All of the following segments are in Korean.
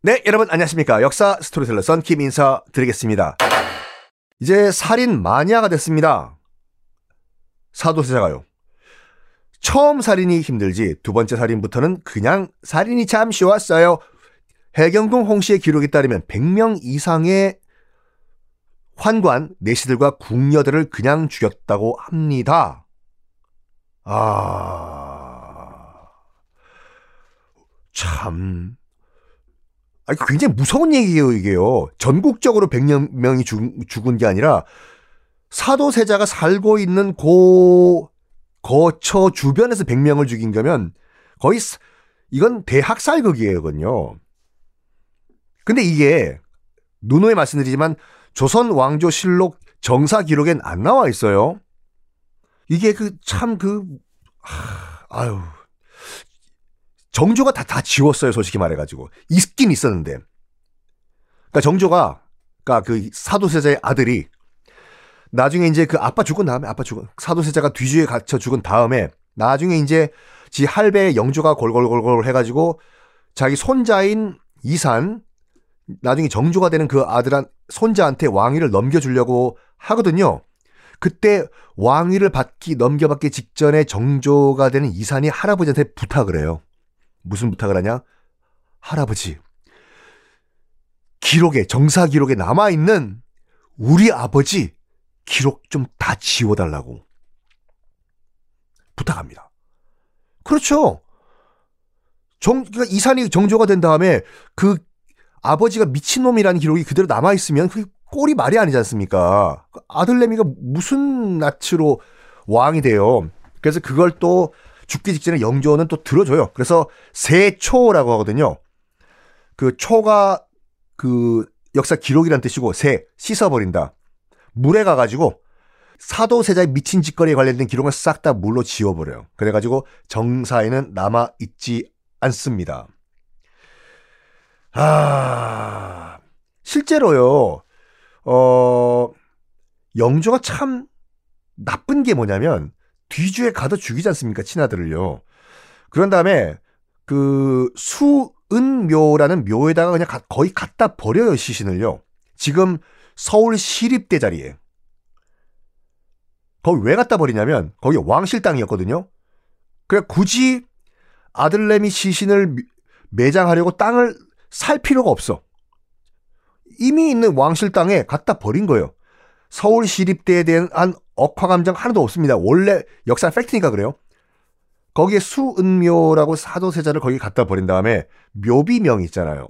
네, 여러분 안녕하십니까. 역사 스토리텔러 썬킴 인사 드리겠습니다. 이제 살인 마니아가 됐습니다. 사도세자가요. 처음 살인이 힘들지 두 번째 살인부터는 그냥 살인이 참 쉬웠어요. 해경궁 홍씨의 기록에 따르면 100명 이상의 환관 내시들과 궁녀들을 그냥 죽였다고 합니다. 아, 참. 아, 굉장히 무서운 얘기예요, 이게요. 전국적으로 100명이 죽, 죽은 게 아니라 사도세자가 살고 있는 고 거처 주변에서 100명을 죽인 거면 거의 이건 대학살극이에요,거든요. 근데 이게 누누이 말씀드리지만 조선 왕조실록 정사 기록엔 안 나와 있어요. 이게 그 참그 아유 정조가 다, 다 지웠어요, 솔직히 말해가지고. 있긴 있었는데. 그니까 정조가, 그니까 그 사도세자의 아들이 나중에 이제 그 아빠 죽은 다음에, 아빠 죽은, 사도세자가 뒤주에 갇혀 죽은 다음에 나중에 이제 지 할배 영조가 골골골골 해가지고 자기 손자인 이산, 나중에 정조가 되는 그 아들한 손자한테 왕위를 넘겨주려고 하거든요. 그때 왕위를 받기 넘겨받기 직전에 정조가 되는 이산이 할아버지한테 부탁을 해요. 무슨 부탁을 하냐? 할아버지, 기록에, 정사 기록에 남아있는 우리 아버지 기록 좀 다 지워달라고 부탁합니다. 그렇죠. 정, 그러니까 이산이 정조가 된 다음에 그 아버지가 미친놈이라는 기록이 그대로 남아있으면 그 꼴이 말이 아니지 않습니까? 그 아들내미가 무슨 낯으로 왕이 돼요. 그래서 그걸 또 죽기 직전에 영조는 또 들어줘요. 그래서 세초라고 하거든요. 그 초가 그 역사 기록이란 뜻이고 새 씻어버린다. 물에 가가지고 사도세자의 미친 짓거리에 관련된 기록을 싹 다 물로 지워버려요. 그래가지고 정사에는 남아 있지 않습니다. 아 실제로요. 어 영조가 참 나쁜 게 뭐냐면 뒤주에 가둬 죽이지 않습니까? 친아들을요. 그런 다음에 그 수은묘라는 묘에다가 그냥 거의 갖다 버려요, 시신을요. 지금 서울 시립대 자리에. 거기 왜 갖다 버리냐면 거기 왕실 땅이었거든요. 그래 굳이 아들내미 시신을 매장하려고 땅을 살 필요가 없어. 이미 있는 왕실 땅에 갖다 버린 거예요. 서울 시립대에 대한 억화 감정 하나도 없습니다. 원래 역사 팩트니까 그래요. 거기에 수은묘라고 사도세자를 거기 갖다 버린 다음에 묘비명 있잖아요.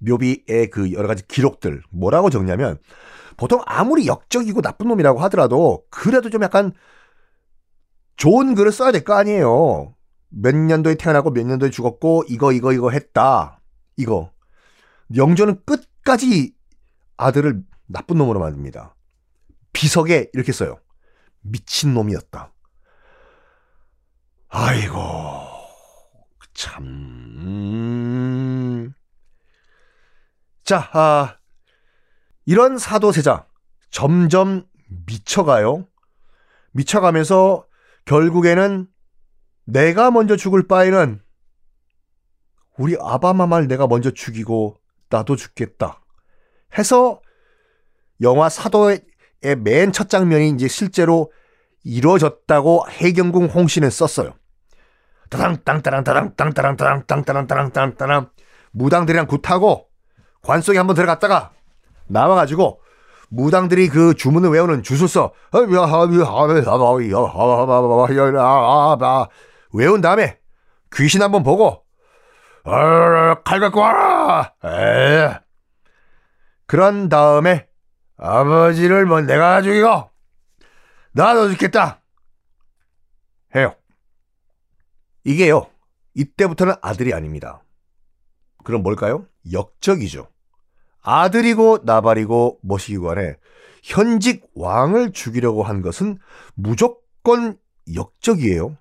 묘비의 그 여러 가지 기록들 뭐라고 적냐면 보통 아무리 역적이고 나쁜 놈이라고 하더라도 그래도 좀 약간 좋은 글을 써야 될 거 아니에요. 몇 년도에 태어나고 몇 년도에 죽었고 이거 이거 이거 했다. 이거. 영조는 끝까지 아들을 나쁜 놈으로 만듭니다. 비석에 이렇게 써요. 미친놈이었다. 아이고, 참. 자, 아, 이런 사도세자 점점 미쳐가요. 미쳐가면서 결국에는 내가 먼저 죽을 바에는 우리 아바마말 내가 먼저 죽이고 나도 죽겠다. 해서 영화 사도의 맨 첫 장면이 이제 실제로 이루어졌다고 해경궁 홍씨는 썼어요. 따당 땅따랑 따랑 땅따랑 따랑 땅따랑 따랑 땅따랑 무당들이랑 굿하고 관 속에 한번 들어갔다가 나와가지고 무당들이 그 주문을 외우는 주술서 외운 다음에 귀신 한번 보고 칼 갖고 와라. 에. 그런 다음에 아버지를 뭐 내가 죽이고 나도 죽겠다. 해요. 이게요. 이때부터는 아들이 아닙니다. 그럼 뭘까요? 역적이죠. 아들이고 나발이고 뭐시기 간에 현직 왕을 죽이려고 한 것은 무조건 역적이에요.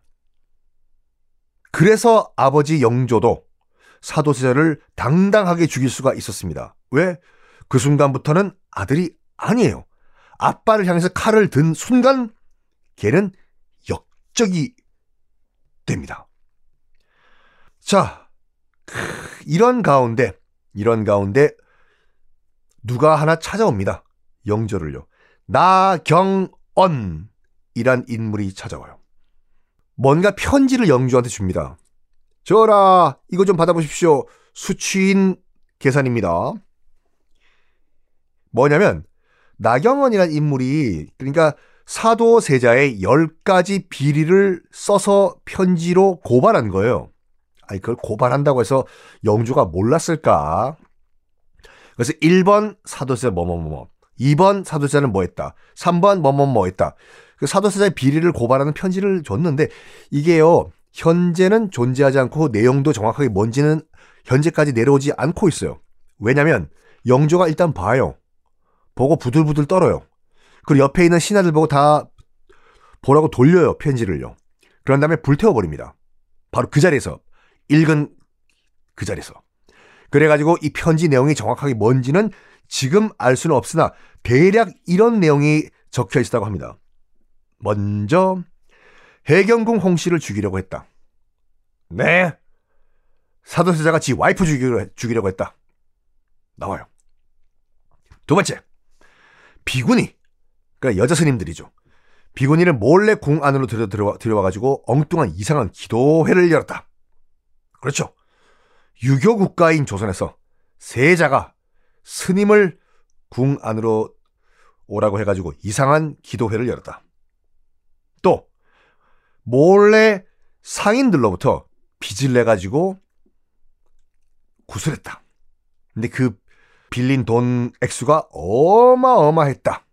그래서 아버지 영조도 사도세자를 당당하게 죽일 수가 있었습니다. 왜? 그 순간부터는 아들이 아니에요. 아빠를 향해서 칼을 든 순간 걔는 역적이 됩니다. 자, 이런 가운데, 이런 가운데 누가 하나 찾아옵니다. 영조를요. 나경언이란 인물이 찾아와요. 뭔가 편지를 영조한테 줍니다. 저라, 이거 좀 받아보십시오. 수취인 계산입니다. 뭐냐면, 나경원이라는 인물이, 그러니까 사도세자의 10가지 비리를 써서 편지로 고발한 거예요. 아니, 그걸 고발한다고 해서 영조가 몰랐을까? 그래서 1번 사도세자 뭐뭐뭐, 2번 사도세자는 뭐 했다, 3번 뭐뭐 뭐 했다. 그 사도세자의 비리를 고발하는 편지를 줬는데 이게요, 현재는 존재하지 않고 내용도 정확하게 뭔지는 현재까지 내려오지 않고 있어요. 왜냐면 영조가 일단 봐요. 보고 부들부들 떨어요. 그리고 옆에 있는 신하들 보고 다 보라고 돌려요, 편지를요. 그런 다음에 불태워버립니다. 바로 그 자리에서, 읽은 그 자리에서. 그래가지고 이 편지 내용이 정확하게 뭔지는 지금 알 수는 없으나 대략 이런 내용이 적혀 있다고 합니다. 먼저 해경궁 홍씨를 죽이려고 했다. 네. 사도세자가 지 와이프 죽이려, 죽이려고 했다. 나와요. 두 번째. 비군이, 그러니까 여자 스님들이죠. 비군이를 몰래 궁 안으로 들여, 들어와, 들여와가지고 엉뚱한 이상한 기도회를 열었다. 그렇죠. 유교 국가인 조선에서 세자가 스님을 궁 안으로 오라고 해가지고 이상한 기도회를 열었다. 또 몰래 상인들로부터 빚을 내가지고 구술했다. 근데 그 빌린 돈 액수가 어마어마했다.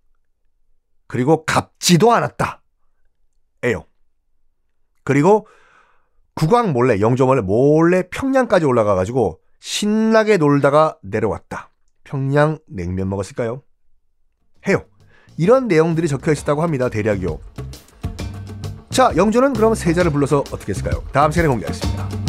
그리고 갚지도 않았다. 에요. 그리고 국왕 몰래, 영조 몰래 몰래 평양까지 올라가 가지고 신나게 놀다가 내려왔다. 평양 냉면 먹었을까요? 해요. 이런 내용들이 적혀 있었다고 합니다. 대략이요. 자, 영조는 그럼 세자를 불러서 어떻게 했을까요? 다음 시간에 공개하겠습니다.